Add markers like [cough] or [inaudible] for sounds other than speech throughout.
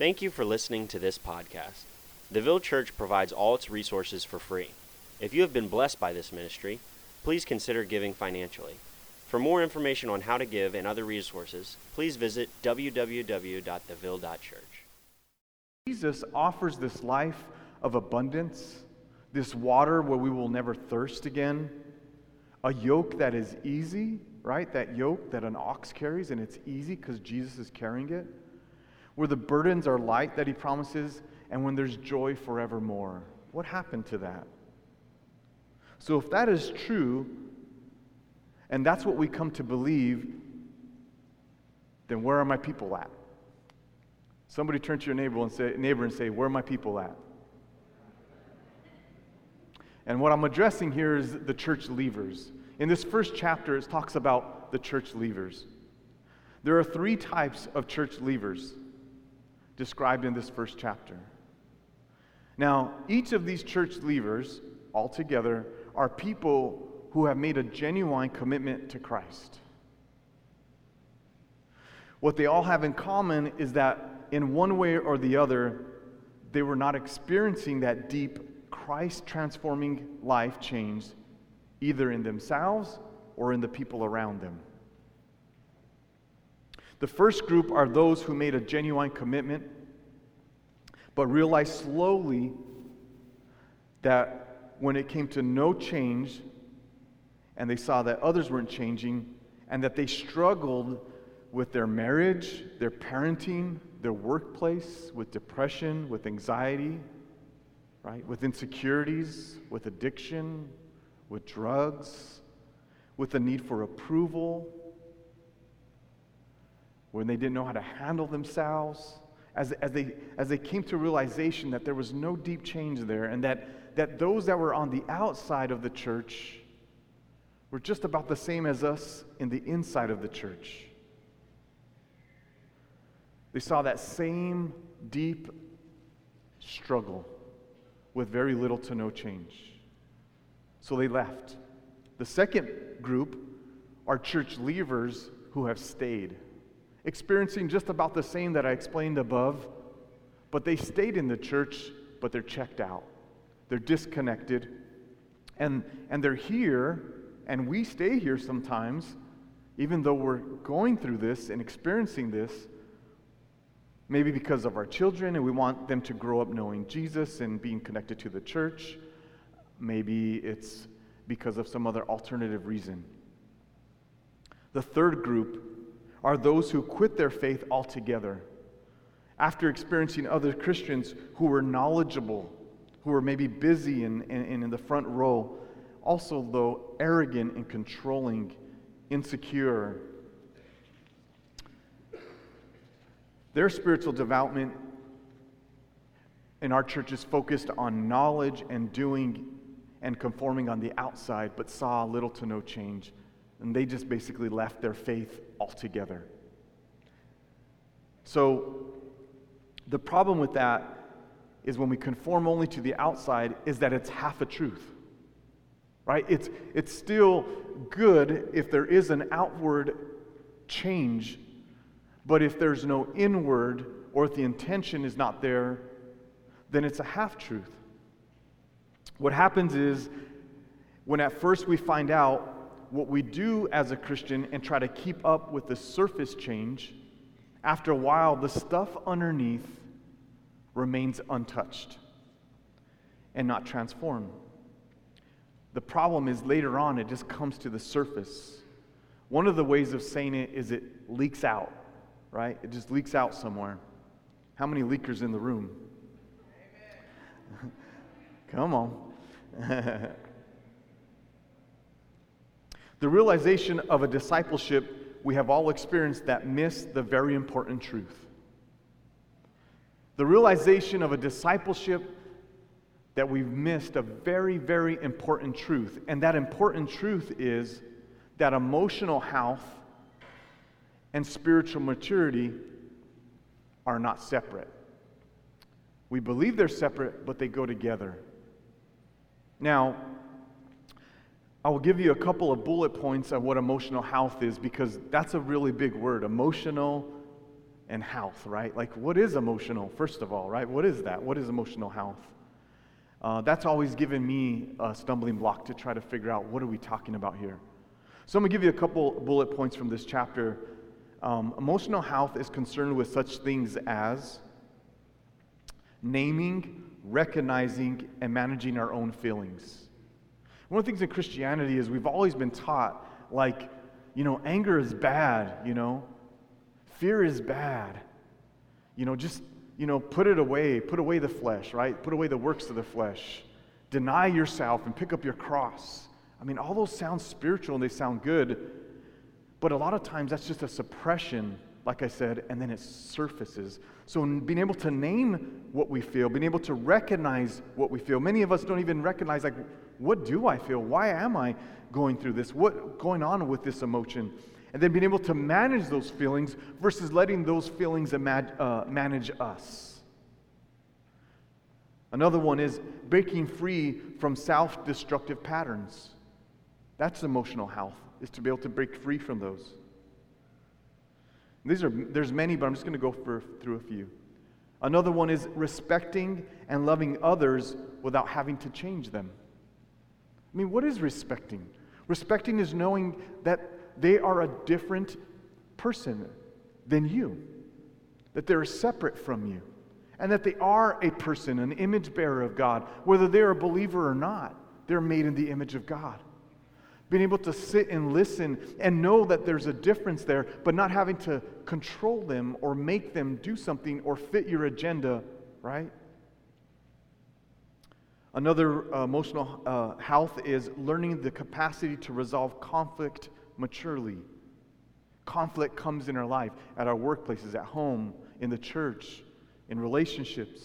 Thank you for listening to this podcast. The Ville Church provides all its resources for free. If you have been blessed by this ministry, please consider giving financially. For more information on how to give and other resources, please visit www.theville.church. Jesus offers this life of abundance, this water where we will never thirst again, a yoke that is easy, right? That yoke that an ox carries, and it's easy because Jesus is carrying it where the burdens are light that he promises, and when there's joy forevermore. What happened to that? So, if that is true, and that's what we come to believe, then where are my people at? Somebody turn to your neighbor and say, neighbor and say, Where are my people at? And what I'm addressing here is the church leavers. In this first chapter, it talks about the church leavers. There are three types of church leavers described in this first chapter. Now, each of these church leavers, altogether, are people who have made a genuine commitment to Christ. What they all have in common is that, in one way or the other, they were not experiencing that deep Christ transforming life change, either in themselves or in the people around them. The first group are those who made a genuine commitment, but realized slowly that when it came to no change, and they saw that others weren't changing, and that they struggled with their marriage, their parenting, their workplace, with depression, with anxiety, right? With insecurities, with addiction, with drugs, with the need for approval, when they didn't know how to handle themselves, as, as, they, as they came to realization that there was no deep change there, and that, that those that were on the outside of the church were just about the same as us in the inside of the church. They saw that same deep struggle with very little to no change. So they left. The second group are church leavers who have stayed experiencing just about the same that I explained above, but they stayed in the church, but they're checked out. They're disconnected. And, and they're here, and we stay here sometimes, even though we're going through this and experiencing this, maybe because of our children, and we want them to grow up knowing Jesus and being connected to the church. Maybe it's because of some other alternative reason. The third group are those who quit their faith altogether after experiencing other Christians who were knowledgeable, who were maybe busy and, in the front row, also, though, arrogant and controlling, insecure. Their spiritual development in our church is focused on knowledge and doing and conforming on the outside, but saw little to no change and they just basically left their faith altogether. So, the problem with that is when we conform only to the outside, is that it's half a truth. Right? It's, it's still good if there is an outward change, but if there's no inward or if the intention is not there, then it's a half truth. What happens is when at first we find out what we do as a Christian and try to keep up with the surface change, after a while, the stuff underneath remains untouched and not transformed. The problem is later on, it just comes to the surface. One of the ways of saying it is it leaks out, right? It just leaks out somewhere. How many leakers in the room? [laughs] Come on. [laughs] The realization of a discipleship we have all experienced that miss the very important truth. The realization of a discipleship that we've missed a very, very important truth. And that important truth is that emotional health and spiritual maturity are not separate. We believe they're separate, but they go together. Now, I will give you a couple of bullet points of what emotional health is because that's a really big word emotional and health, right? Like, what is emotional, first of all, right? What is that? What is emotional health? Uh, that's always given me a stumbling block to try to figure out what are we talking about here. So I'm going to give you a couple bullet points from this chapter. Um, emotional health is concerned with such things as naming, recognizing, and managing our own feelings. One of the things in Christianity is we've always been taught, like, you know, anger is bad, you know, fear is bad. You know, just, you know, put it away, put away the flesh, right? Put away the works of the flesh. Deny yourself and pick up your cross. I mean, all those sound spiritual and they sound good, but a lot of times that's just a suppression, like I said, and then it surfaces. So, being able to name what we feel, being able to recognize what we feel, many of us don't even recognize, like, what do I feel? Why am I going through this? What going on with this emotion? And then being able to manage those feelings versus letting those feelings imag- uh, manage us. Another one is breaking free from self destructive patterns. That's emotional health, is to be able to break free from those. These are, there's many, but I'm just going to go for, through a few. Another one is respecting and loving others without having to change them. I mean, what is respecting? Respecting is knowing that they are a different person than you, that they're separate from you, and that they are a person, an image bearer of God. Whether they're a believer or not, they're made in the image of God being able to sit and listen and know that there's a difference there, but not having to control them or make them do something or fit your agenda, right? Another uh, emotional uh, health is learning the capacity to resolve conflict maturely. Conflict comes in our life, at our workplaces, at home, in the church, in relationships.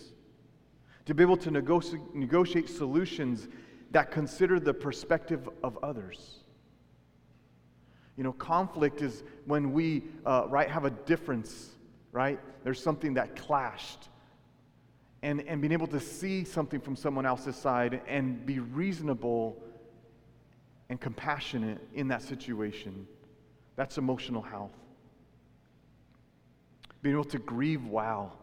To be able to negotiate, solutions that consider the perspective of others. You know, conflict is when we, uh, right, have a difference, right? There's something that clashed. And, and being able to see something from someone else's side and be reasonable and compassionate in that situation. That's emotional health. Being able to grieve well.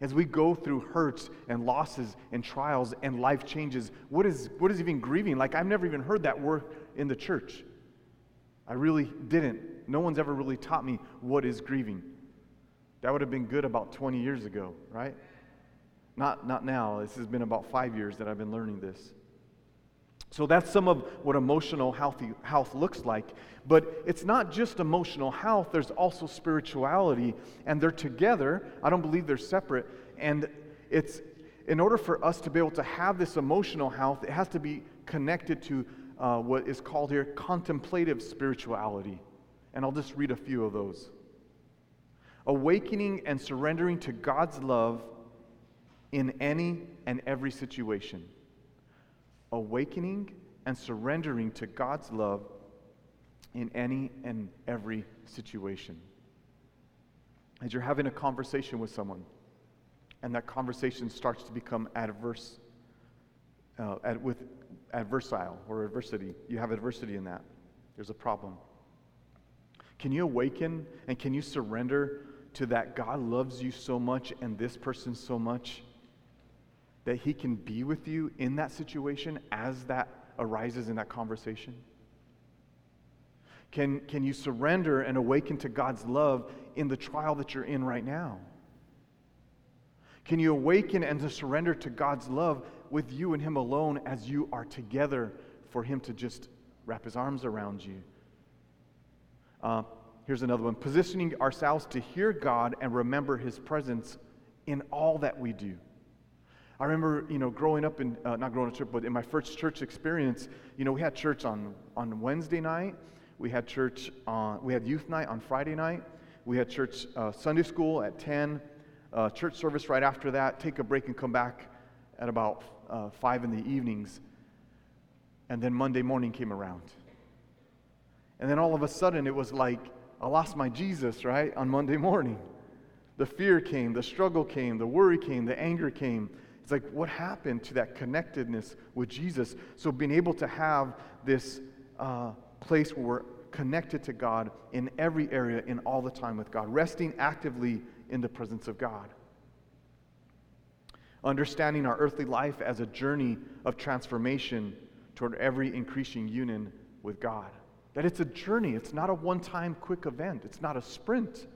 As we go through hurts and losses and trials and life changes, what is, what is even grieving? Like, I've never even heard that word in the church. I really didn't. No one's ever really taught me what is grieving. That would have been good about 20 years ago, right? Not, not now. This has been about five years that I've been learning this. So that's some of what emotional healthy health looks like. But it's not just emotional health, there's also spirituality, and they're together. I don't believe they're separate. And it's in order for us to be able to have this emotional health, it has to be connected to uh, what is called here contemplative spirituality. And I'll just read a few of those. Awakening and surrendering to God's love in any and every situation awakening and surrendering to God's love in any and every situation. As you're having a conversation with someone, and that conversation starts to become adverse, uh, ad, with adversarial or adversity, you have adversity in that. There's a problem. Can you awaken and can you surrender to that God loves you so much and this person so much that he can be with you in that situation as that arises in that conversation? Can, can you surrender and awaken to God's love in the trial that you're in right now? Can you awaken and to surrender to God's love with you and Him alone as you are together for Him to just wrap His arms around you? Uh, here's another one positioning ourselves to hear God and remember His presence in all that we do. I remember, you know, growing up in, uh, not growing up, but in my first church experience, you know, we had church on, on Wednesday night. We had church on, we had youth night on Friday night. We had church uh, Sunday school at 10, uh, church service right after that, take a break and come back at about uh, 5 in the evenings. And then Monday morning came around. And then all of a sudden it was like, I lost my Jesus, right, on Monday morning. The fear came, the struggle came, the worry came, the anger came. It's like, what happened to that connectedness with Jesus? So, being able to have this uh, place where we're connected to God in every area, in all the time with God, resting actively in the presence of God. Understanding our earthly life as a journey of transformation toward every increasing union with God. That it's a journey, it's not a one time quick event, it's not a sprint.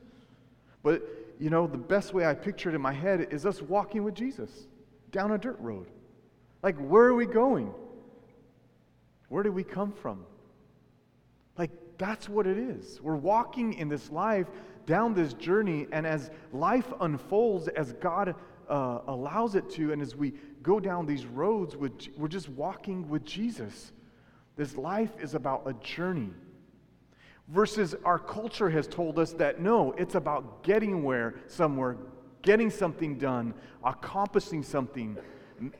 But, you know, the best way I picture it in my head is us walking with Jesus down a dirt road. Like, where are we going? Where did we come from? Like, that's what it is. We're walking in this life down this journey, and as life unfolds, as God uh, allows it to, and as we go down these roads, with, we're just walking with Jesus. This life is about a journey. Versus our culture has told us that no, it's about getting where, somewhere, getting something done, accomplishing something,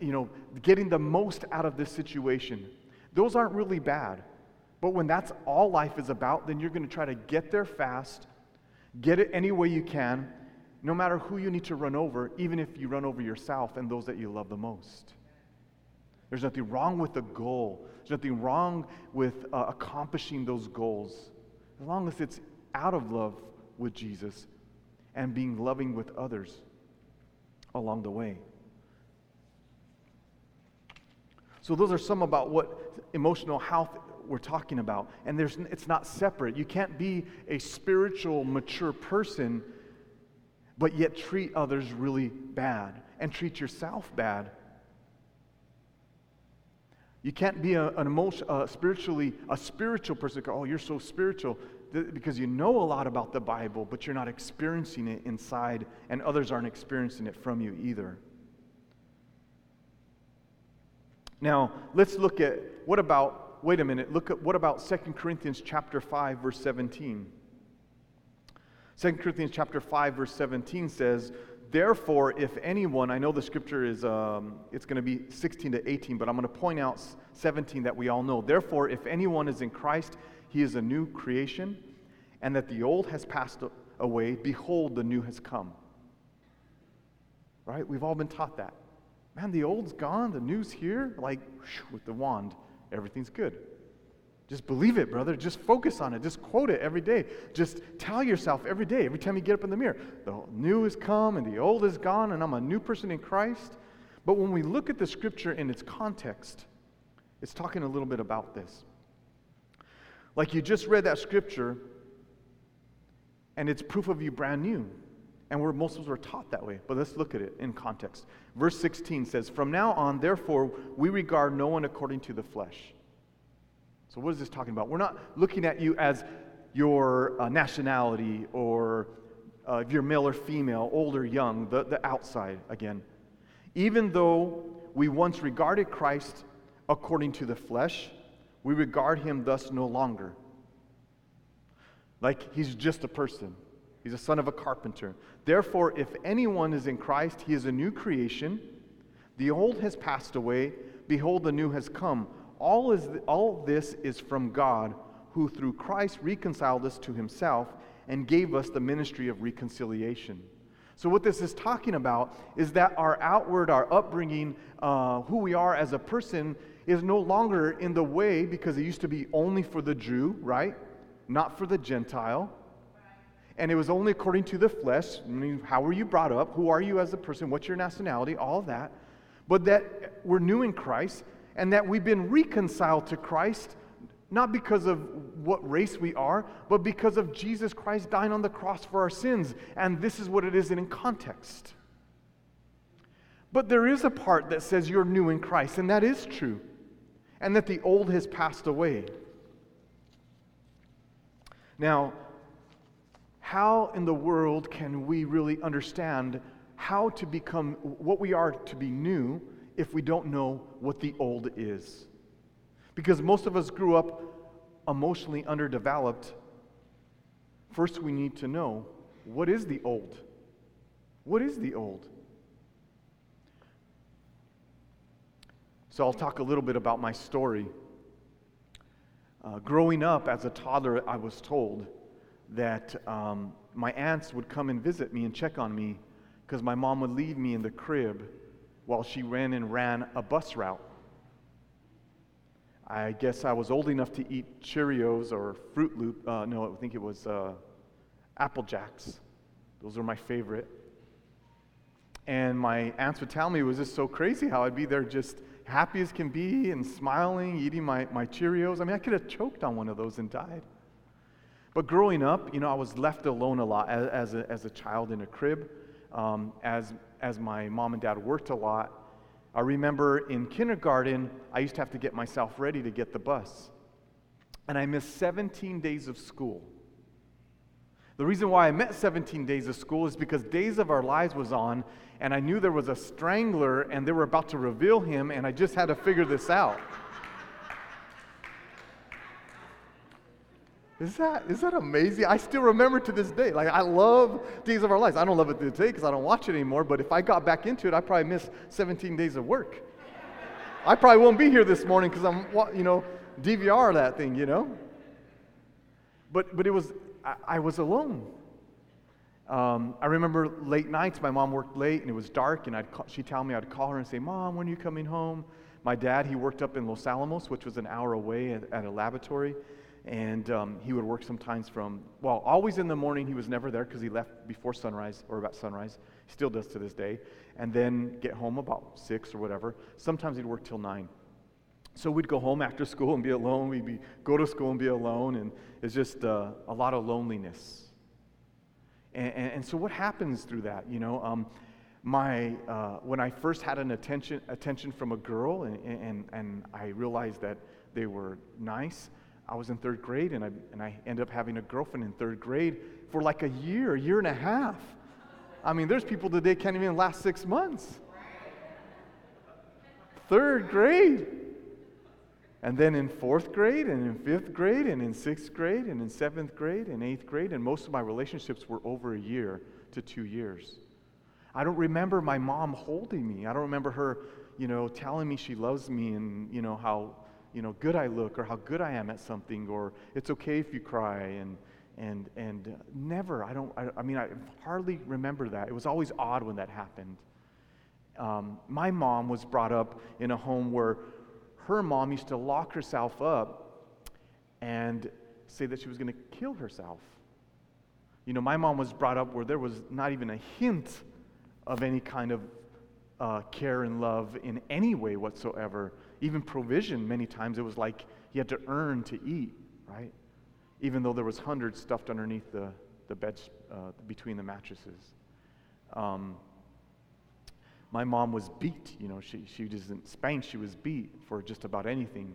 you know, getting the most out of this situation. Those aren't really bad. But when that's all life is about, then you're going to try to get there fast, get it any way you can, no matter who you need to run over, even if you run over yourself and those that you love the most. There's nothing wrong with the goal. There's nothing wrong with uh, accomplishing those goals, as long as it's out of love with Jesus and being loving with others along the way. So, those are some about what emotional health we're talking about. And there's, it's not separate. You can't be a spiritual, mature person, but yet treat others really bad and treat yourself bad. You can't be a, an emotion, uh, spiritually a spiritual person. Oh, you're so spiritual because you know a lot about the Bible, but you're not experiencing it inside, and others aren't experiencing it from you either. Now, let's look at what about, wait a minute, look at what about 2 Corinthians chapter 5 verse 17. 2 Corinthians chapter 5 verse 17 says, Therefore, if anyone, I know the scripture is, um, it's going to be 16 to 18, but I'm going to point out 17 that we all know. Therefore, if anyone is in Christ, he is a new creation, and that the old has passed away, behold, the new has come. Right? We've all been taught that man, the old's gone, the new's here. Like, with the wand, everything's good. Just believe it, brother. Just focus on it. Just quote it every day. Just tell yourself every day, every time you get up in the mirror, the new has come and the old is gone, and I'm a new person in Christ. But when we look at the scripture in its context, it's talking a little bit about this. Like you just read that scripture, and it's proof of you brand new. And we're, most of us were taught that way. But let's look at it in context. Verse 16 says, From now on, therefore, we regard no one according to the flesh. So, what is this talking about? We're not looking at you as your uh, nationality or uh, if you're male or female, old or young, the, the outside again. Even though we once regarded Christ according to the flesh, we regard him thus no longer. Like he's just a person. He's a son of a carpenter. Therefore, if anyone is in Christ, he is a new creation. The old has passed away. Behold, the new has come. All, is, all this is from God, who through Christ reconciled us to himself and gave us the ministry of reconciliation. So, what this is talking about is that our outward, our upbringing, uh, who we are as a person, is no longer in the way because it used to be only for the Jew, right? Not for the Gentile and it was only according to the flesh. I mean, how were you brought up? Who are you as a person? What's your nationality? All that. But that we're new in Christ and that we've been reconciled to Christ, not because of what race we are, but because of Jesus Christ dying on the cross for our sins. And this is what it is in context. But there is a part that says you're new in Christ, and that is true, and that the old has passed away. Now, how in the world can we really understand how to become what we are to be new if we don't know what the old is? Because most of us grew up emotionally underdeveloped. First, we need to know what is the old? What is the old? So, I'll talk a little bit about my story. Uh, growing up as a toddler, I was told that um, my aunts would come and visit me and check on me because my mom would leave me in the crib while she ran and ran a bus route. I guess I was old enough to eat Cheerios or Fruit Loop. Uh, no, I think it was uh, Apple Jacks. Those were my favorite. And my aunts would tell me it was just so crazy how I'd be there just happy as can be and smiling, eating my, my Cheerios. I mean, I could have choked on one of those and died. But growing up, you know, I was left alone a lot as, as, a, as a child in a crib. Um, as, as my mom and dad worked a lot, I remember in kindergarten, I used to have to get myself ready to get the bus. And I missed 17 days of school. The reason why I met 17 days of school is because Days of Our Lives was on, and I knew there was a strangler, and they were about to reveal him, and I just had to figure this out. Is that, is that amazing? I still remember to this day. Like, I love Days of Our Lives. I don't love it today because I don't watch it anymore, but if I got back into it, I probably miss 17 days of work. I probably won't be here this morning because I'm, you know, DVR that thing, you know? But, but it was, I, I was alone. Um, I remember late nights, my mom worked late and it was dark, and I'd call, she'd tell me, I'd call her and say, Mom, when are you coming home? My dad, he worked up in Los Alamos, which was an hour away at, at a laboratory. And um, he would work sometimes from, well, always in the morning. He was never there because he left before sunrise or about sunrise. He still does to this day. And then get home about six or whatever. Sometimes he'd work till nine. So we'd go home after [laughs] school and be alone. We'd be, go to school and be alone. And it's just uh, a lot of loneliness. And, and, and, so what happens through that? You know, um, my, uh, when I first had an attention, attention from a girl and, and, and I realized that they were nice, I was in third grade and I, and I ended up having a girlfriend in third grade for like a year, a year and a half. I mean, there's people today can't even last six months. Third grade. And then in fourth grade, and in fifth grade, and in sixth grade, and in seventh grade, and eighth grade, and most of my relationships were over a year to two years. I don't remember my mom holding me. I don't remember her, you know, telling me she loves me and, you know, how, you know, good I look or how good I am at something or it's okay if you cry and, and, and never, I don't, I, I mean, I hardly remember that. It was always odd when that happened. Um, my mom was brought up in a home where her mom used to lock herself up and say that she was going to kill herself. You know, my mom was brought up where there was not even a hint of any kind of uh, care and love in any way whatsoever. Even provision, many times it was like you had to earn to eat, right? Even though there was hundreds stuffed underneath the, the beds uh, between the mattresses. Um, my mom was beat. You know, she, she wasn't spanked, she was beat for just about anything.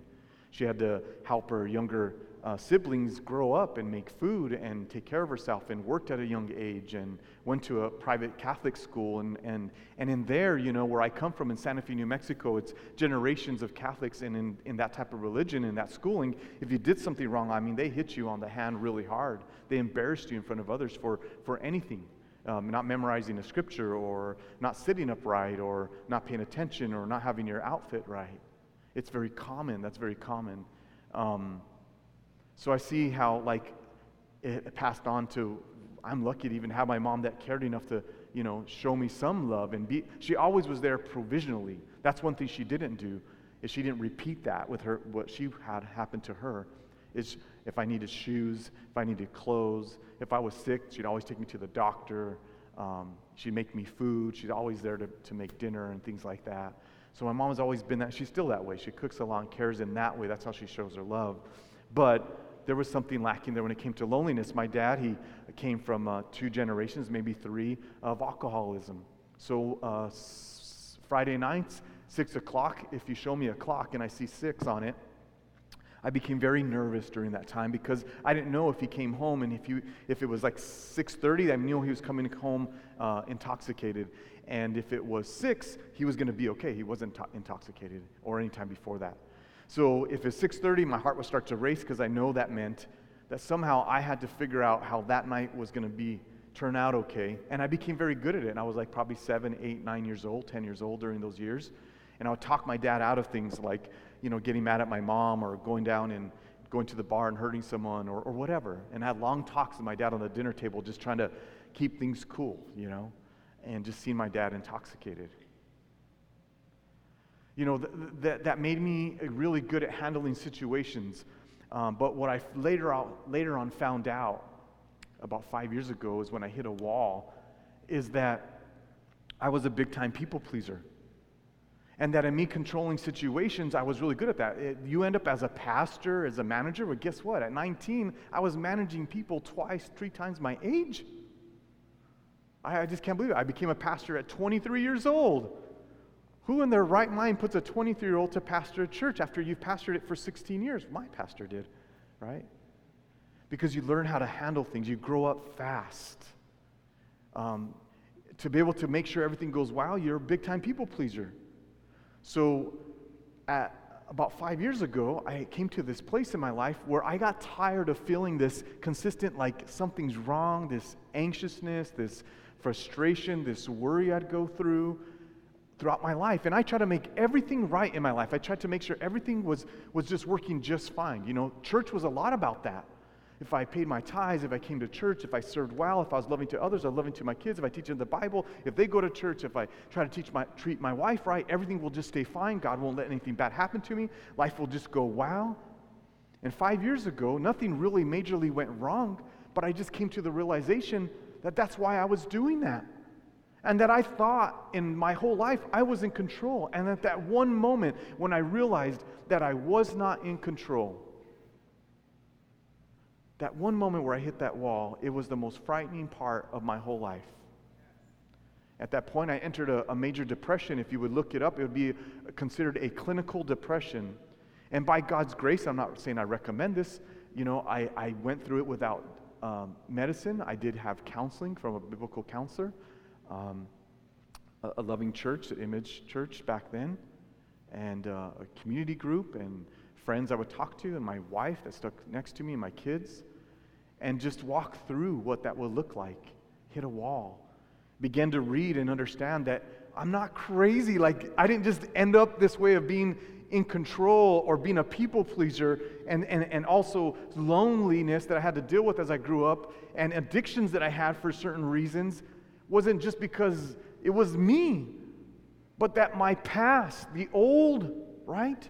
She had to help her younger uh, siblings grow up and make food and take care of herself and worked at a young age and went to a private Catholic school. And, and, and in there, you know, where I come from in Santa Fe, New Mexico, it's generations of Catholics. And in, in that type of religion, in that schooling, if you did something wrong, I mean, they hit you on the hand really hard. They embarrassed you in front of others for, for anything um, not memorizing a scripture or not sitting upright or not paying attention or not having your outfit right. It's very common. That's very common. Um, so I see how, like, it passed on to, I'm lucky to even have my mom that cared enough to, you know, show me some love and be, she always was there provisionally. That's one thing she didn't do, is she didn't repeat that with her, what she had happened to her. Is if I needed shoes, if I needed clothes, if I was sick, she'd always take me to the doctor. Um, she'd make me food. She's always there to, to make dinner and things like that. So my mom has always been that. She's still that way. She cooks a lot and cares in that way. That's how she shows her love. But there was something lacking there when it came to loneliness. My dad, he came from uh, two generations, maybe three, of alcoholism. So uh, Friday nights, 6 o'clock, if you show me a clock and I see 6 on it, I became very nervous during that time because I didn't know if he came home and if, he, if it was like 6.30, I knew he was coming home uh, intoxicated. And if it was 6, he was going to be okay. He wasn't to- intoxicated or any time before that. So if it's 6.30, my heart would start to race because I know that meant that somehow I had to figure out how that night was going to be turn out okay. And I became very good at it. And I was like probably seven, eight, nine years old, 10 years old during those years. And I would talk my dad out of things like, you know, getting mad at my mom or going down and going to the bar and hurting someone or, or whatever. And I had long talks with my dad on the dinner table just trying to keep things cool, you know, and just seeing my dad intoxicated. You know, th- th- that made me really good at handling situations. Um, but what I later, out, later on found out about five years ago is when I hit a wall, is that I was a big time people pleaser. And that in me controlling situations, I was really good at that. It, you end up as a pastor, as a manager, but guess what? At 19, I was managing people twice, three times my age. I, I just can't believe it. I became a pastor at 23 years old. Who in their right mind puts a 23 year old to pastor a church after you've pastored it for 16 years? My pastor did, right? Because you learn how to handle things, you grow up fast. Um, to be able to make sure everything goes well, you're a big time people pleaser. So, at about five years ago, I came to this place in my life where I got tired of feeling this consistent, like something's wrong, this anxiousness, this frustration, this worry I'd go through throughout my life. And I tried to make everything right in my life. I tried to make sure everything was, was just working just fine. You know, church was a lot about that. If I paid my tithes, if I came to church, if I served well, if I was loving to others, I was loving to my kids, if I teach them the Bible, if they go to church, if I try to teach my, treat my wife right, everything will just stay fine. God won't let anything bad happen to me. Life will just go wow. And five years ago, nothing really majorly went wrong, but I just came to the realization that that's why I was doing that. And that I thought in my whole life I was in control. And at that one moment when I realized that I was not in control, that one moment where I hit that wall, it was the most frightening part of my whole life. At that point, I entered a, a major depression. If you would look it up, it would be considered a clinical depression. And by God's grace, I'm not saying I recommend this, you know, I, I went through it without um, medicine. I did have counseling from a biblical counselor, um, a, a, loving church, an image church back then, and uh, a community group, and friends I would talk to, and my wife that stuck next to me, and my kids, and just walk through what that would look like. Hit a wall. Begin to read and understand that I'm not crazy. Like, I didn't just end up this way of being in control or being a people pleaser and, and, and also loneliness that I had to deal with as I grew up and addictions that I had for certain reasons wasn't just because it was me, but that my past, the old, right?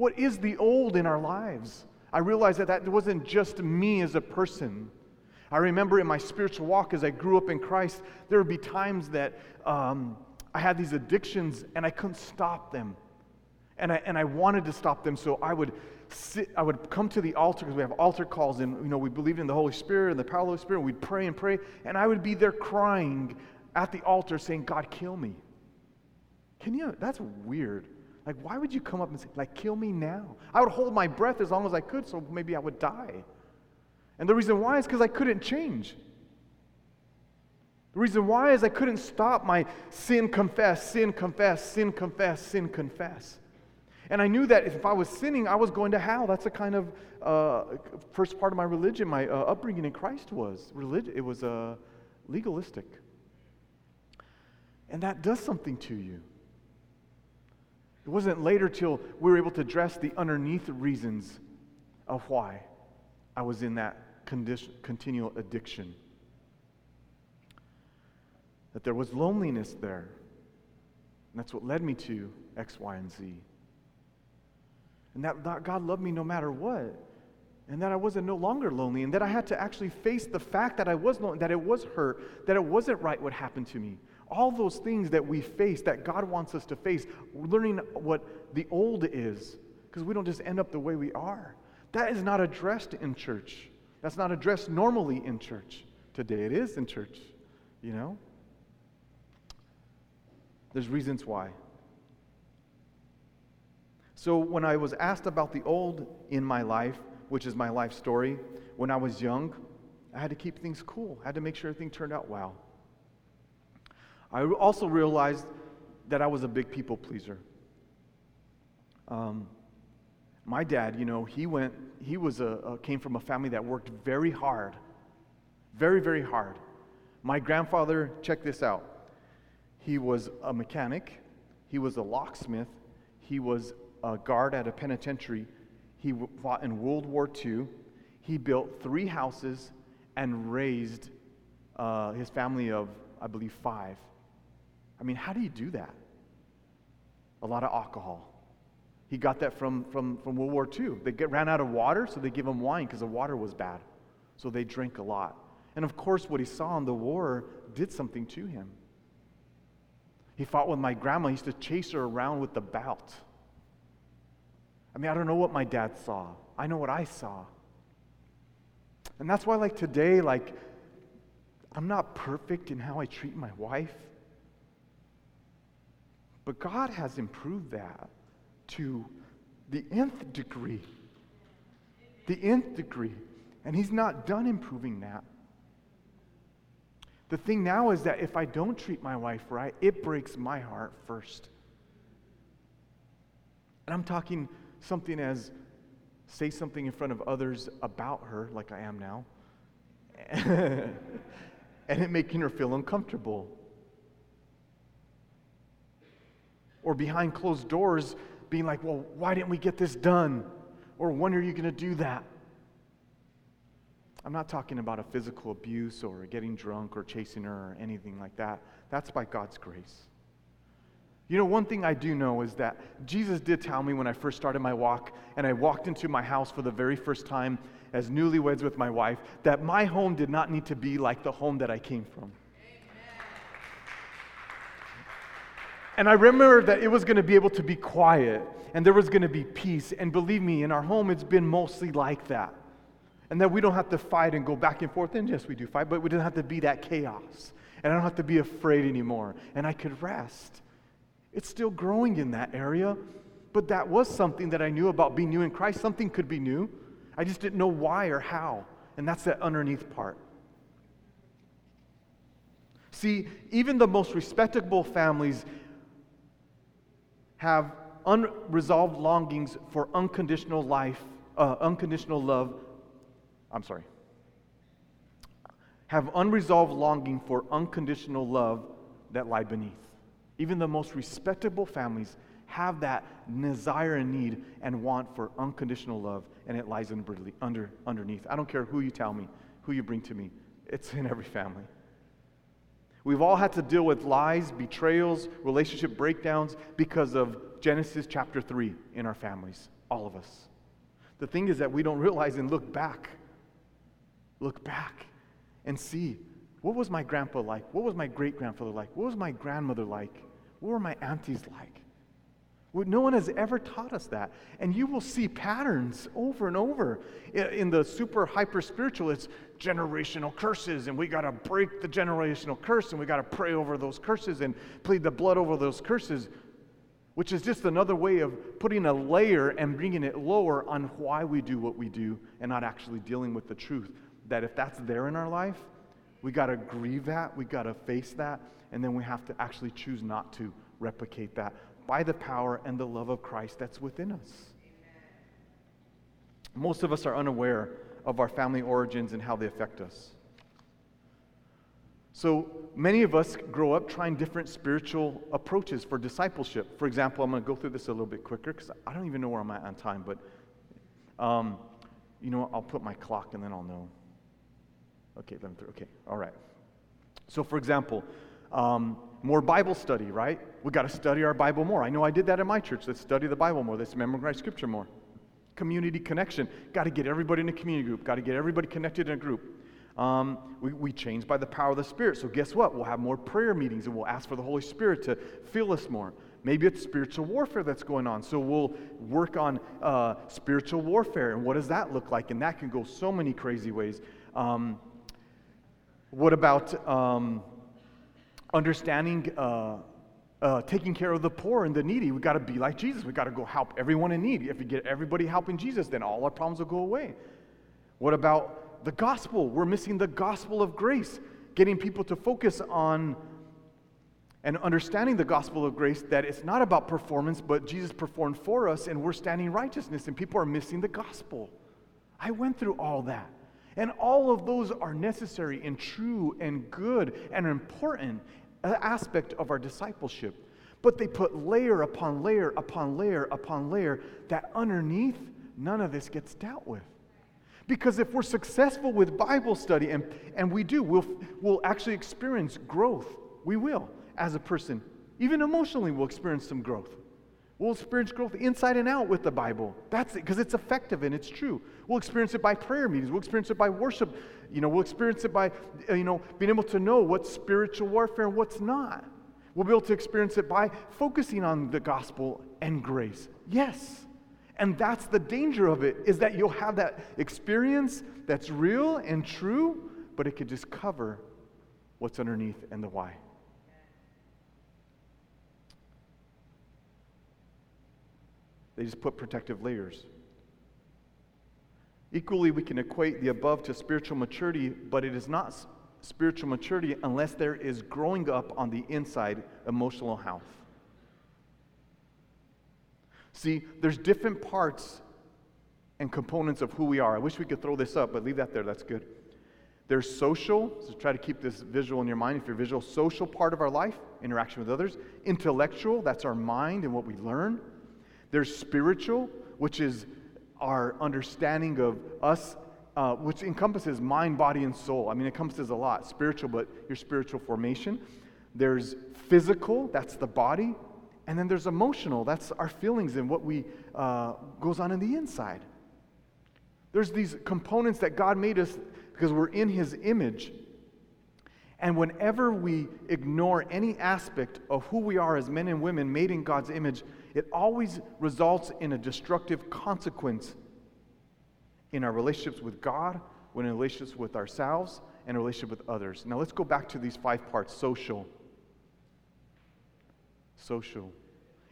What is the old in our lives? I realized that that wasn't just me as a person. I remember in my spiritual walk as I grew up in Christ, there would be times that um, I had these addictions and I couldn't stop them and I, and I wanted to stop them, so I would sit, I would come to the altar because we have altar calls, and you know we believed in the Holy Spirit and the power of the Holy Spirit. And we'd pray and pray, and I would be there crying at the altar, saying, "God, kill me." Can you? That's weird. Like, why would you come up and say, like, kill me now? I would hold my breath as long as I could, so maybe I would die. And the reason why is because I couldn't change. The reason why is I couldn't stop my sin confess, sin confess, sin confess, sin confess. And I knew that if I was sinning, I was going to hell. That's the kind of uh, first part of my religion, my uh, upbringing in Christ was. Religion, it was uh, legalistic. And that does something to you. It wasn't later till we were able to address the underneath reasons of why I was in that condition, continual addiction. That there was loneliness there. And that's what led me to X, Y, and Z. And that, that God loved me no matter what. And that I wasn't no longer lonely. And that I had to actually face the fact that I was lonely, that it was hurt, that it wasn't right what happened to me. All those things that we face, that God wants us to face, learning what the old is, because we don't just end up the way we are. That is not addressed in church. That's not addressed normally in church. Today it is in church, you know? There's reasons why. So when I was asked about the old in my life, which is my life story, when I was young, I had to keep things cool. I had to make sure everything turned out well. I also realized that I was a big people pleaser. Um, my dad, you know, he went, he was a, a, came from a family that worked very hard, very, very hard. My grandfather, check this out. He was a mechanic, he was a locksmith, he was a guard at a penitentiary. He fought in World War II. He built three houses and raised uh, his family of, I believe, five. I mean, how do you do that? A lot of alcohol. He got that from, from, from World War II. They get, ran out of water, so they give him wine because the water was bad. So they drink a lot. And of course, what he saw in the war did something to him. He fought with my grandma. He used to chase her around with the belt. I mean, I don't know what my dad saw. I know what I saw. And that's why, like today, like, I'm not perfect in how I treat my wife. But God has improved that to the nth degree. The nth degree. And He's not done improving that. The thing now is that if I don't treat my wife right, it breaks my heart first. And I'm talking something as say something in front of others about her, like I am now, [laughs] and it making her feel uncomfortable. Or behind closed doors, being like, well, why didn't we get this done? Or when are you going to do that? I'm not talking about a physical abuse or getting drunk or chasing her or anything like that. That's by God's grace. You know, one thing I do know is that Jesus did tell me when I first started my walk and I walked into my house for the very first time as newlyweds with my wife that my home did not need to be like the home that I came from. And I remember that it was going to be able to be quiet and there was going to be peace. And believe me, in our home, it's been mostly like that. And that we don't have to fight and go back and forth. And yes, we do fight, but we don't have to be that chaos. And I don't have to be afraid anymore. And I could rest. It's still growing in that area, but that was something that I knew about being new in Christ. Something could be new. I just didn't know why or how. And that's that underneath part. See, even the most respectable families have unresolved longings for unconditional life, uh, unconditional love I'm sorry, have unresolved longing for unconditional love that lie beneath. Even the most respectable families have that desire and need and want for unconditional love, and it lies under, under, underneath. I don't care who you tell me, who you bring to me, it's in every family. We've all had to deal with lies, betrayals, relationship breakdowns because of Genesis chapter 3 in our families, all of us. The thing is that we don't realize and look back look back and see what was my grandpa like? What was my great grandfather like? What was my grandmother like? What were my aunties like? No one has ever taught us that. And you will see patterns over and over. In the super hyper spiritual, it's generational curses, and we got to break the generational curse, and we got to pray over those curses and plead the blood over those curses, which is just another way of putting a layer and bringing it lower on why we do what we do and not actually dealing with the truth that if that's there in our life, we got to grieve that, we got to face that, and then we have to actually choose not to replicate that by the power and the love of Christ that's within us. Most of us are unaware of our family origins and how they affect us. So many of us grow up trying different spiritual approaches for discipleship. For example, I'm going to go through this a little bit quicker because I don't even know where I'm at on time, but um, you know, I'll put my clock and then I'll know. Okay, 11 through. Okay, all right. So, for example, um, more Bible study, right? We've got to study our Bible more. I know I did that in my church. Let's study the Bible more. Let's memorize Scripture more. Community connection. Got to get everybody in a community group. Got to get everybody connected in a group. Um, we, we change by the power of the Spirit. So, guess what? We'll have more prayer meetings and we'll ask for the Holy Spirit to fill us more. Maybe it's spiritual warfare that's going on. So, we'll work on uh, spiritual warfare. And what does that look like? And that can go so many crazy ways. Um, what about um, understanding, uh, uh, taking care of the poor and the needy? We've got to be like Jesus. We've got to go help everyone in need. If we get everybody helping Jesus, then all our problems will go away. What about the gospel? We're missing the gospel of grace, getting people to focus on and understanding the gospel of grace that it's not about performance, but Jesus performed for us and we're standing righteousness, and people are missing the gospel. I went through all that. And all of those are necessary and true and good and important aspect of our discipleship. But they put layer upon layer upon layer upon layer that underneath, none of this gets dealt with. Because if we're successful with Bible study, and, and we do, we'll, we'll actually experience growth. We will, as a person. Even emotionally, we'll experience some growth. We'll experience growth inside and out with the Bible. That's it, because it's effective and it's true. We'll experience it by prayer meetings. We'll experience it by worship. You know, we'll experience it by, uh, you know, being able to know what's spiritual warfare and what's not. We'll be able to experience it by focusing on the gospel and grace. Yes. And that's the danger of it, is that you'll have that experience that's real and true, but it could just cover what's underneath and the why. They just put protective layers. Equally, we can equate the above to spiritual maturity, but it is not spiritual maturity unless there is growing up on the inside emotional health. See, there's different parts and components of who we are. I wish we could throw this up, but leave that there. That's good. There's social, so try to keep this visual in your mind if you're visual. Social part of our life, interaction with others. Intellectual, that's our mind and what we learn. There's spiritual, which is our understanding of us, uh, which encompasses mind, body, and soul. I mean, it encompasses a lot spiritual, but your spiritual formation. There's physical, that's the body. And then there's emotional, that's our feelings and what we uh, goes on in the inside. There's these components that God made us because we're in His image. And whenever we ignore any aspect of who we are as men and women made in God's image, it always results in a destructive consequence in our relationships with God, when in relationships with ourselves, and relationship with others. Now let's go back to these five parts social. Social.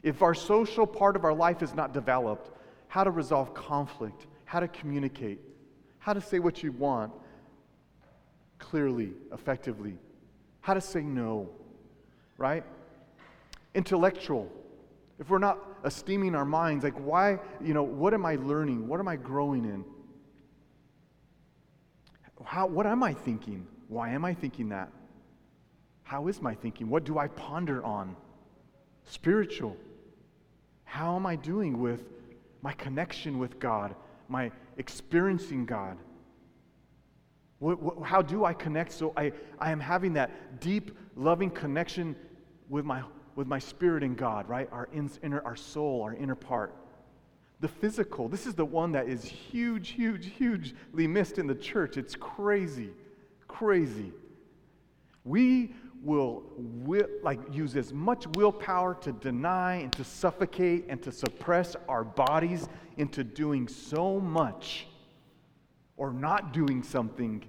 If our social part of our life is not developed, how to resolve conflict, how to communicate, how to say what you want clearly, effectively, how to say no, right? Intellectual. If we're not esteeming our minds, like why, you know, what am I learning? What am I growing in? How, what am I thinking? Why am I thinking that? How is my thinking? What do I ponder on? Spiritual. How am I doing with my connection with God, my experiencing God? What, what, how do I connect so I, I am having that deep, loving connection with my with my spirit in God, right? Our inner, our soul, our inner part. The physical, this is the one that is huge, huge, hugely missed in the church. It's crazy, crazy. We will, will like use as much willpower to deny and to suffocate and to suppress our bodies into doing so much or not doing something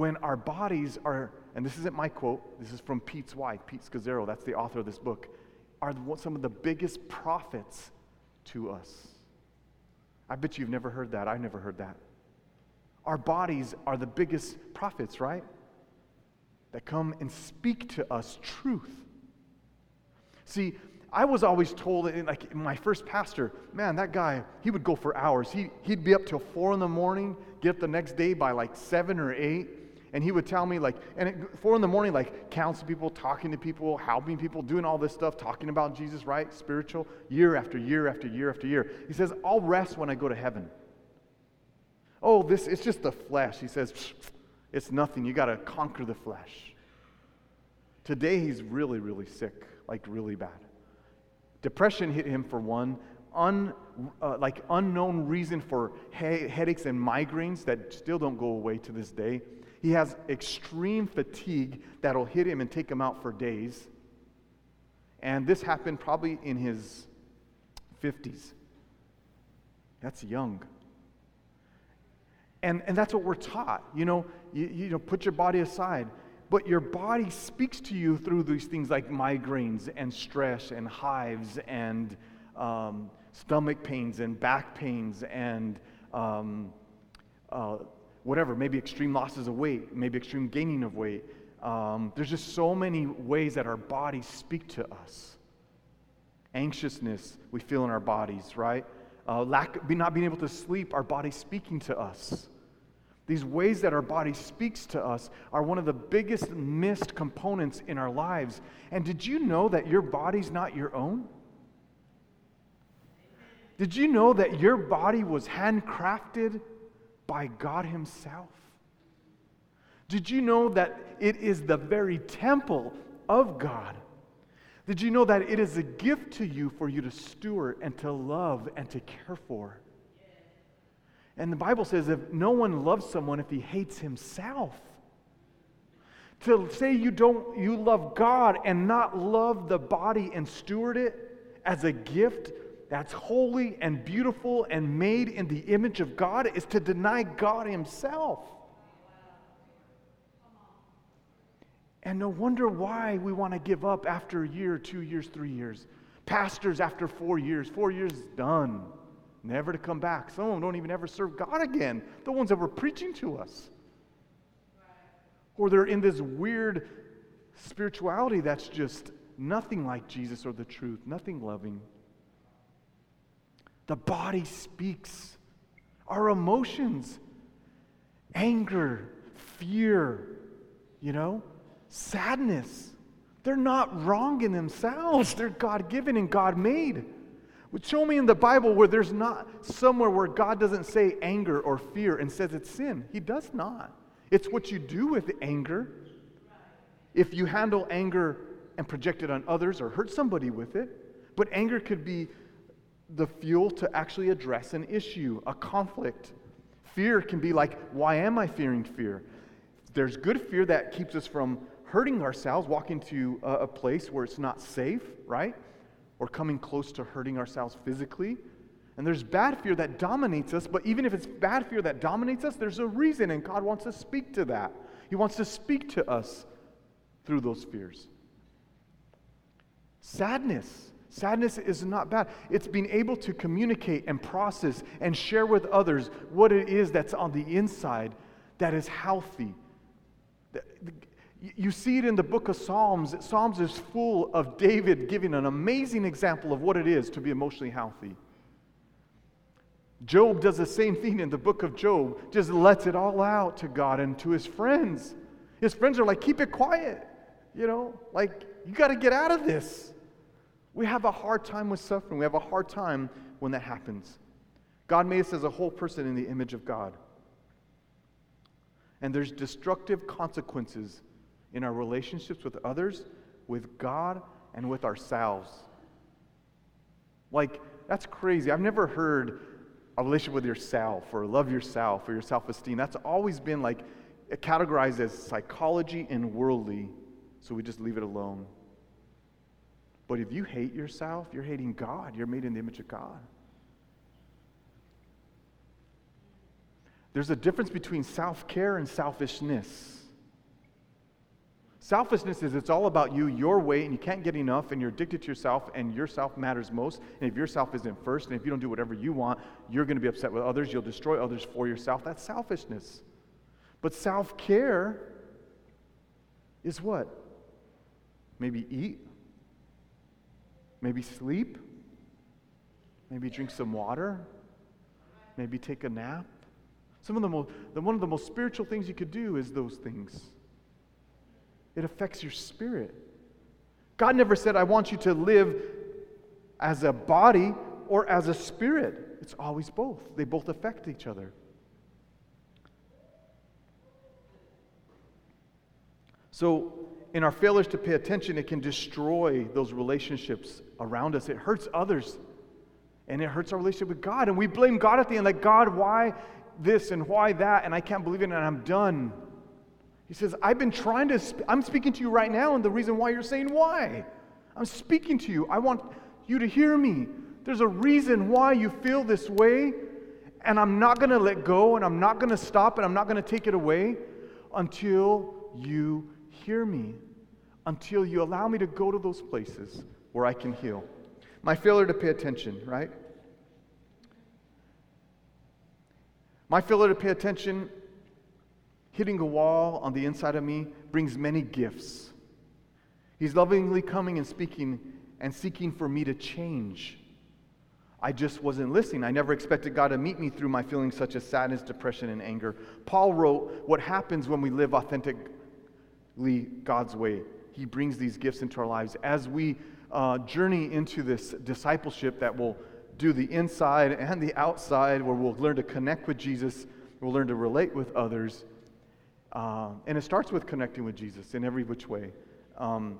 when our bodies are and this isn't my quote, this is from Pete's wife, Pete Scazzero, that's the author of this book, are some of the biggest prophets to us. I bet you've never heard that. I've never heard that. Our bodies are the biggest prophets, right? That come and speak to us truth. See, I was always told, like my first pastor, man, that guy, he would go for hours. He, he'd be up till four in the morning, get up the next day by like seven or eight and he would tell me like and at four in the morning like counseling people talking to people helping people doing all this stuff talking about jesus right? Spiritual year after year after year after year. He says i'll rest when i go to heaven. Oh this it's just the flesh. He says it's nothing. You got to conquer the flesh. Today he's really really sick like really bad. Depression hit him for one Un, uh, like unknown reason for he- headaches and migraines that still don't go away to this day he has extreme fatigue that'll hit him and take him out for days. And this happened probably in his 50s. That's young. And, and that's what we're taught. You know, you, you know, put your body aside. But your body speaks to you through these things like migraines and stress and hives and um, stomach pains and back pains and um, uh, whatever, maybe extreme losses of weight, maybe extreme gaining of weight. Um, there's just so many ways that our bodies speak to us. Anxiousness we feel in our bodies, right? Uh, lack, not being able to sleep, our body speaking to us. These ways that our body speaks to us are one of the biggest missed components in our lives. And did you know that your body's not your own? Did you know that your body was handcrafted by God Himself. Did you know that it is the very temple of God? Did you know that it is a gift to you for you to steward and to love and to care for? And the Bible says if no one loves someone if he hates himself. To say you don't you love God and not love the body and steward it as a gift that's holy and beautiful and made in the image of God is to deny God himself. And no wonder why we want to give up after a year, two years, three years. Pastors after four years, four years is done, never to come back. Some of them don't even ever serve God again, the ones that were preaching to us. Or they're in this weird spirituality that's just nothing like Jesus or the truth, nothing loving. The body speaks. Our emotions, anger, fear, you know, sadness. They're not wrong in themselves. They're God given and God made. But Show me in the Bible where there's not somewhere where God doesn't say anger or fear and says it's sin. He does not. It's what you do with anger. If you handle anger and project it on others or hurt somebody with it, but anger could be the fuel to actually address an issue, a conflict. Fear can be like, why am I fearing fear? There's good fear that keeps us from hurting ourselves, walking to a, a place where it's not safe, right? Or coming close to hurting ourselves physically. And there's bad fear that dominates us, but even if it's bad fear that dominates us, there's a reason, and God wants to speak to that. He wants to speak to us through those fears. Sadness. Sadness is not bad. It's being able to communicate and process and share with others what it is that's on the inside that is healthy, you see it in the book of Psalms. Psalms is full of David giving an amazing example of what it is to be emotionally healthy. Job does the same thing in the book of Job, just lets it all out to God and to his friends. His friends are like, keep it quiet. You know, like, you got to get out of this. We have a hard time with suffering. We have a hard time when that happens. God made us as a whole person in the image of God. And there's destructive consequences in our relationships with others, with God, and with ourselves. Like, that's crazy. I've never heard a relationship with yourself or love yourself or your self esteem. That's always been like categorized as psychology and worldly, so we just leave it alone. But if you hate yourself, you're hating God. You're made in the image of God. There's a difference between self care and selfishness. Selfishness is it's all about you, your way, and you can't get enough, and you're addicted to yourself, and yourself matters most. And if yourself isn't first, and if you don't do whatever you want, you're going to be upset with others. You'll destroy others for yourself. That's selfishness. But self care is what? Maybe eat, maybe sleep, maybe drink some water, maybe take a nap. Some of the most, the, one of the most spiritual things you could do is those things. It affects your spirit. God never said, I want you to live as a body or as a spirit. It's always both, they both affect each other. So, in our failures to pay attention, it can destroy those relationships around us. It hurts others, and it hurts our relationship with God. And we blame God at the end, like, God, why this and why that? And I can't believe it, and I'm done. He says, I've been trying to, sp- I'm speaking to you right now, and the reason why you're saying why. I'm speaking to you. I want you to hear me. There's a reason why you feel this way, and I'm not going to let go, and I'm not going to stop, and I'm not going to take it away until you hear me, until you allow me to go to those places where I can heal. My failure to pay attention, right? My failure to pay attention hitting a wall on the inside of me brings many gifts. He's lovingly coming and speaking and seeking for me to change. I just wasn't listening. I never expected God to meet me through my feelings such as sadness, depression, and anger. Paul wrote, What happens when we live authentically God's way? He brings these gifts into our lives. As we uh, journey into this discipleship that will do the inside and the outside, where we'll learn to connect with Jesus, we'll learn to relate with others, um, and it starts with connecting with Jesus in every which way. Um,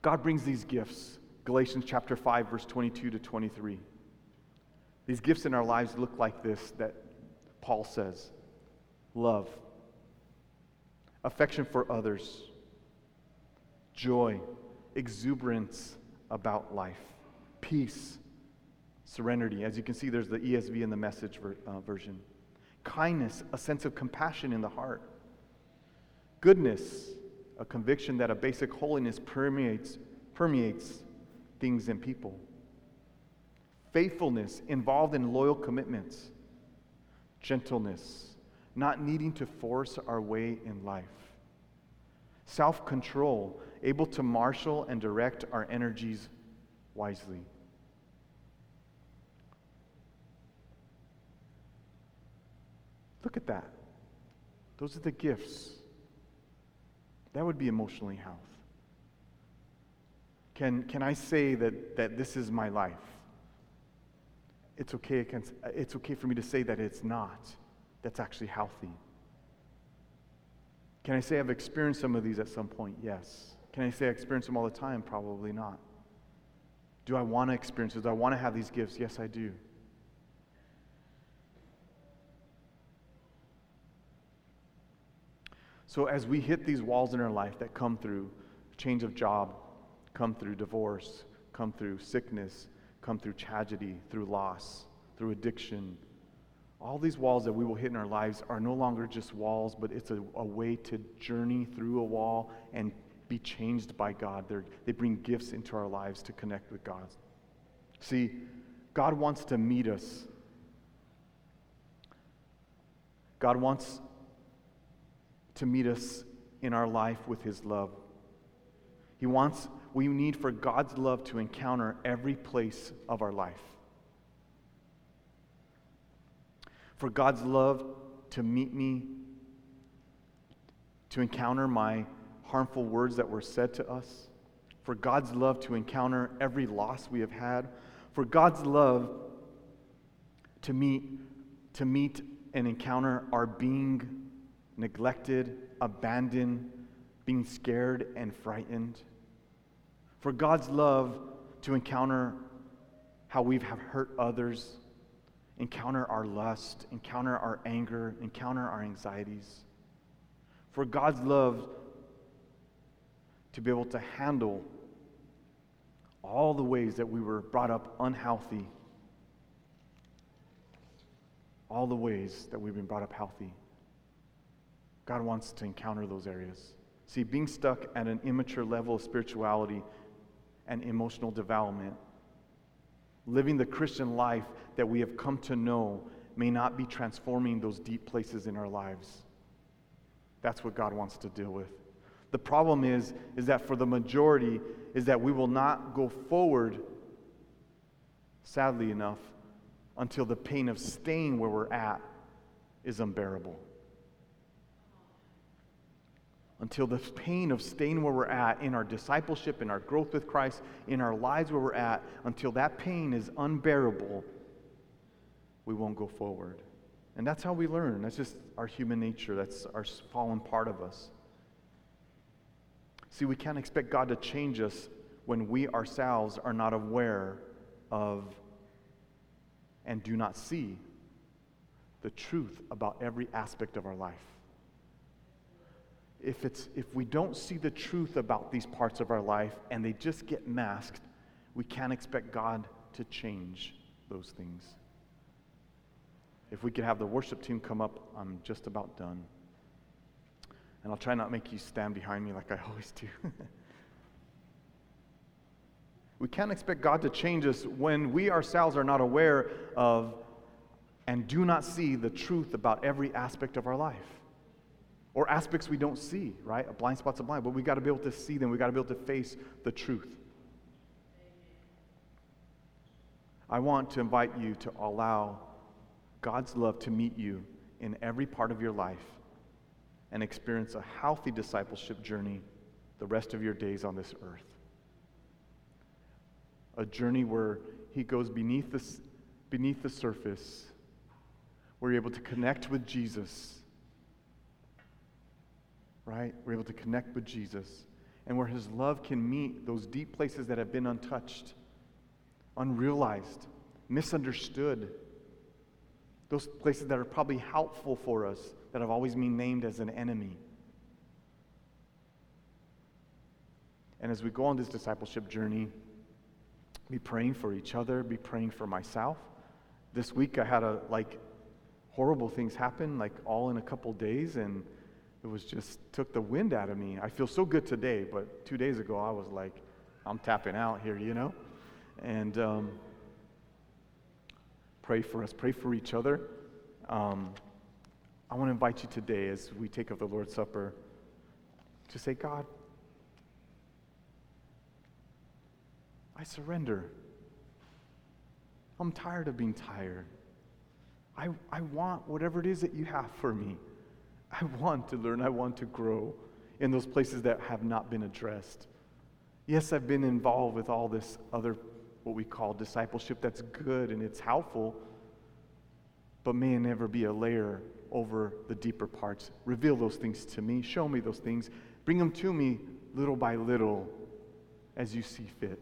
God brings these gifts. Galatians chapter 5, verse 22 to 23. These gifts in our lives look like this that Paul says love, affection for others, joy, exuberance about life, peace, serenity. As you can see, there's the ESV and the message ver- uh, version. Kindness, a sense of compassion in the heart. Goodness, a conviction that a basic holiness permeates, permeates things and people. Faithfulness, involved in loyal commitments. Gentleness, not needing to force our way in life. Self control, able to marshal and direct our energies wisely. Look at that. Those are the gifts. That would be emotionally health. Can, can I say that, that this is my life? It's okay, it's okay for me to say that it's not. That's actually healthy. Can I say I've experienced some of these at some point? Yes. Can I say I experience them all the time? Probably not. Do I want to experience it? Do I want to have these gifts? Yes, I do. So, as we hit these walls in our life that come through change of job, come through divorce, come through sickness, come through tragedy, through loss, through addiction, all these walls that we will hit in our lives are no longer just walls, but it's a, a way to journey through a wall and be changed by God. They're, they bring gifts into our lives to connect with God. See, God wants to meet us. God wants to meet us in our life with His love. He wants, we need for God's love to encounter every place of our life. For God's love to meet me, to encounter my harmful words that were said to us. For God's love to encounter every loss we have had. For God's love to meet, to meet and encounter our being neglected, abandoned, being scared and frightened. For God's love to encounter how we have hurt others, encounter our lust, encounter our anger, encounter our anxieties. For God's love to be able to handle all the ways that we were brought up unhealthy, all the ways that we've been brought up healthy. God wants to encounter those areas. See, being stuck at an immature level of spirituality and emotional development, living the Christian life that we have come to know may not be transforming those deep places in our lives. That's what God wants to deal with. The problem is, is that for the majority, is that we will not go forward, sadly enough, until the pain of staying where we're at is unbearable until the pain of staying where we're at in our discipleship, in our growth with Christ, in our lives where we're at, until that pain is unbearable, we won't go forward. And that's how we learn. That's just our human nature, that's our fallen part of us. See, we can't expect God to change us when we ourselves are not aware of and do not see the truth about every aspect of our life if, it's, if we don't see the truth about these parts of our life and they just get masked, we can't expect God to change those things. If we could have the worship team come up, I'm just about done. And I'll try not make you stand behind me like I [laughs] always do. we can't expect God to change us when we ourselves are not aware of and do not see the truth about every aspect of our life or aspects we don't see, right? A blind spot's a blind, but we got to be able to see them. We got to be able to face the truth. I want to invite you to allow God's love to meet you in every part of your life and experience a healthy discipleship journey the rest of your days on this earth. A journey where He goes beneath the, beneath the surface, where you're able to connect with Jesus right? We're able to connect with Jesus and where His love can meet those deep places that have been untouched, unrealized, misunderstood, those places that are probably helpful for us that have always been named as an enemy. And as we go on this discipleship journey, be praying for each other, be praying for myself. This week I had a like horrible things happen, like all in a couple days, and it was just took the wind out of me. I feel so good today, but two days ago I was like, I'm tapping out here, you know? And um, pray for us, pray for each other. Um, I want to invite you today as we take of the Lord's Supper to say, God, I surrender. I'm tired of being tired. I, I want whatever it is that you have for me. I want to learn. I want to grow in those places that have not been addressed. Yes, I've been involved with all this other, what we call discipleship, that's good and it's helpful, but may it never be a layer over the deeper parts. Reveal those things to me. Show me those things. Bring them to me little by little as you see fit.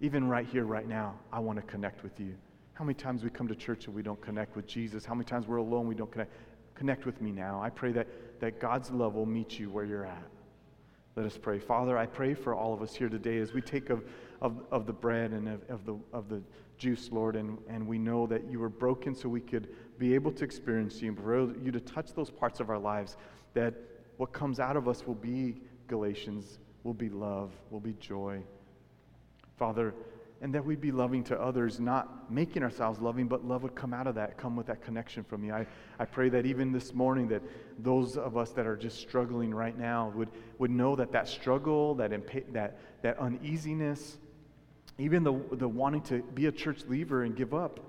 Even right here, right now, I want to connect with you. How many times we come to church and we don't connect with Jesus? How many times we're alone, we don't connect? Connect with me now. I pray that, that God's love will meet you where you're at. Let us pray. Father, I pray for all of us here today as we take of, of, of the bread and of, of, the, of the juice, Lord, and, and we know that you were broken so we could be able to experience you and for you to touch those parts of our lives, that what comes out of us will be Galatians, will be love, will be joy. Father, and that we'd be loving to others, not making ourselves loving, but love would come out of that, come with that connection from you. I, I pray that even this morning that those of us that are just struggling right now would, would know that that struggle, that, impa- that, that uneasiness, even the, the wanting to be a church leaver and give up,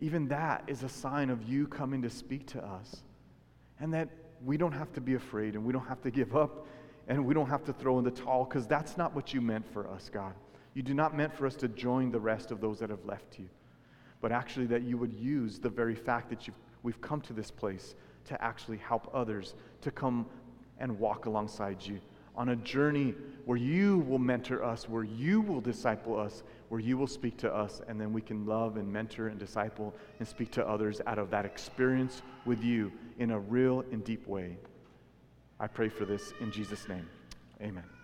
even that is a sign of you coming to speak to us. And that we don't have to be afraid and we don't have to give up and we don't have to throw in the towel because that's not what you meant for us, God. You do not meant for us to join the rest of those that have left you, but actually that you would use the very fact that we've come to this place to actually help others to come and walk alongside you on a journey where you will mentor us, where you will disciple us, where you will speak to us, and then we can love and mentor and disciple and speak to others out of that experience with you in a real and deep way. I pray for this in Jesus' name. Amen.